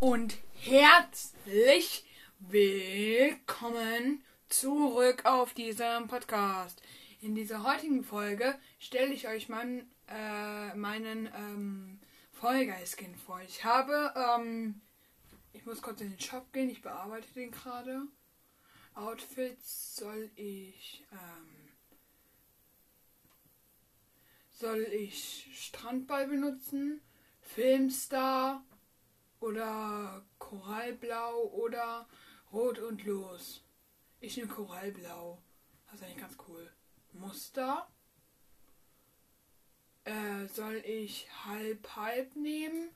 und herzlich willkommen zurück auf diesem Podcast. In dieser heutigen Folge stelle ich euch mein, äh, meinen ähm, Vollgeist-Skin vor. Ich habe, ähm, ich muss kurz in den Shop gehen, ich bearbeite den gerade. Outfits soll ich, ähm, soll ich Strandball benutzen, Filmstar, oder Korallblau oder Rot und Los. Ich nehme Korallblau. Das ist eigentlich ganz cool. Muster. Äh, soll ich halb halb nehmen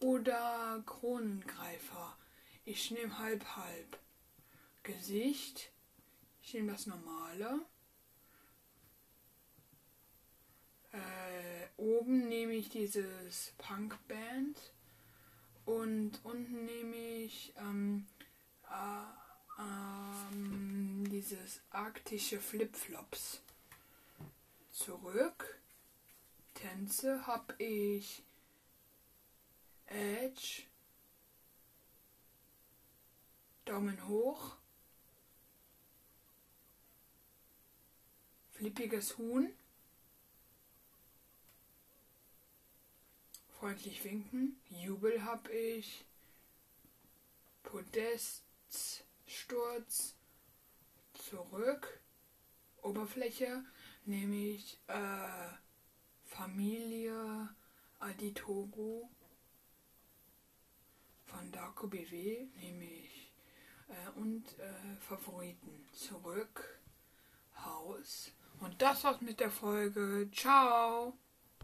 oder Kronengreifer? Ich nehme halb halb. Gesicht. Ich nehme das normale. Äh, oben nehme ich dieses Punkband. Und unten nehme ich ähm, äh, ähm, dieses arktische Flipflops. Zurück. Tänze habe ich Edge. Daumen hoch. Flippiges Huhn. Freundlich winken. Jubel hab ich. Podeststurz. Zurück. Oberfläche nehme ich äh, Familie Aditogo. Von Darko BW nehme ich äh, und äh, Favoriten zurück. Haus. Und das war's mit der Folge. Ciao.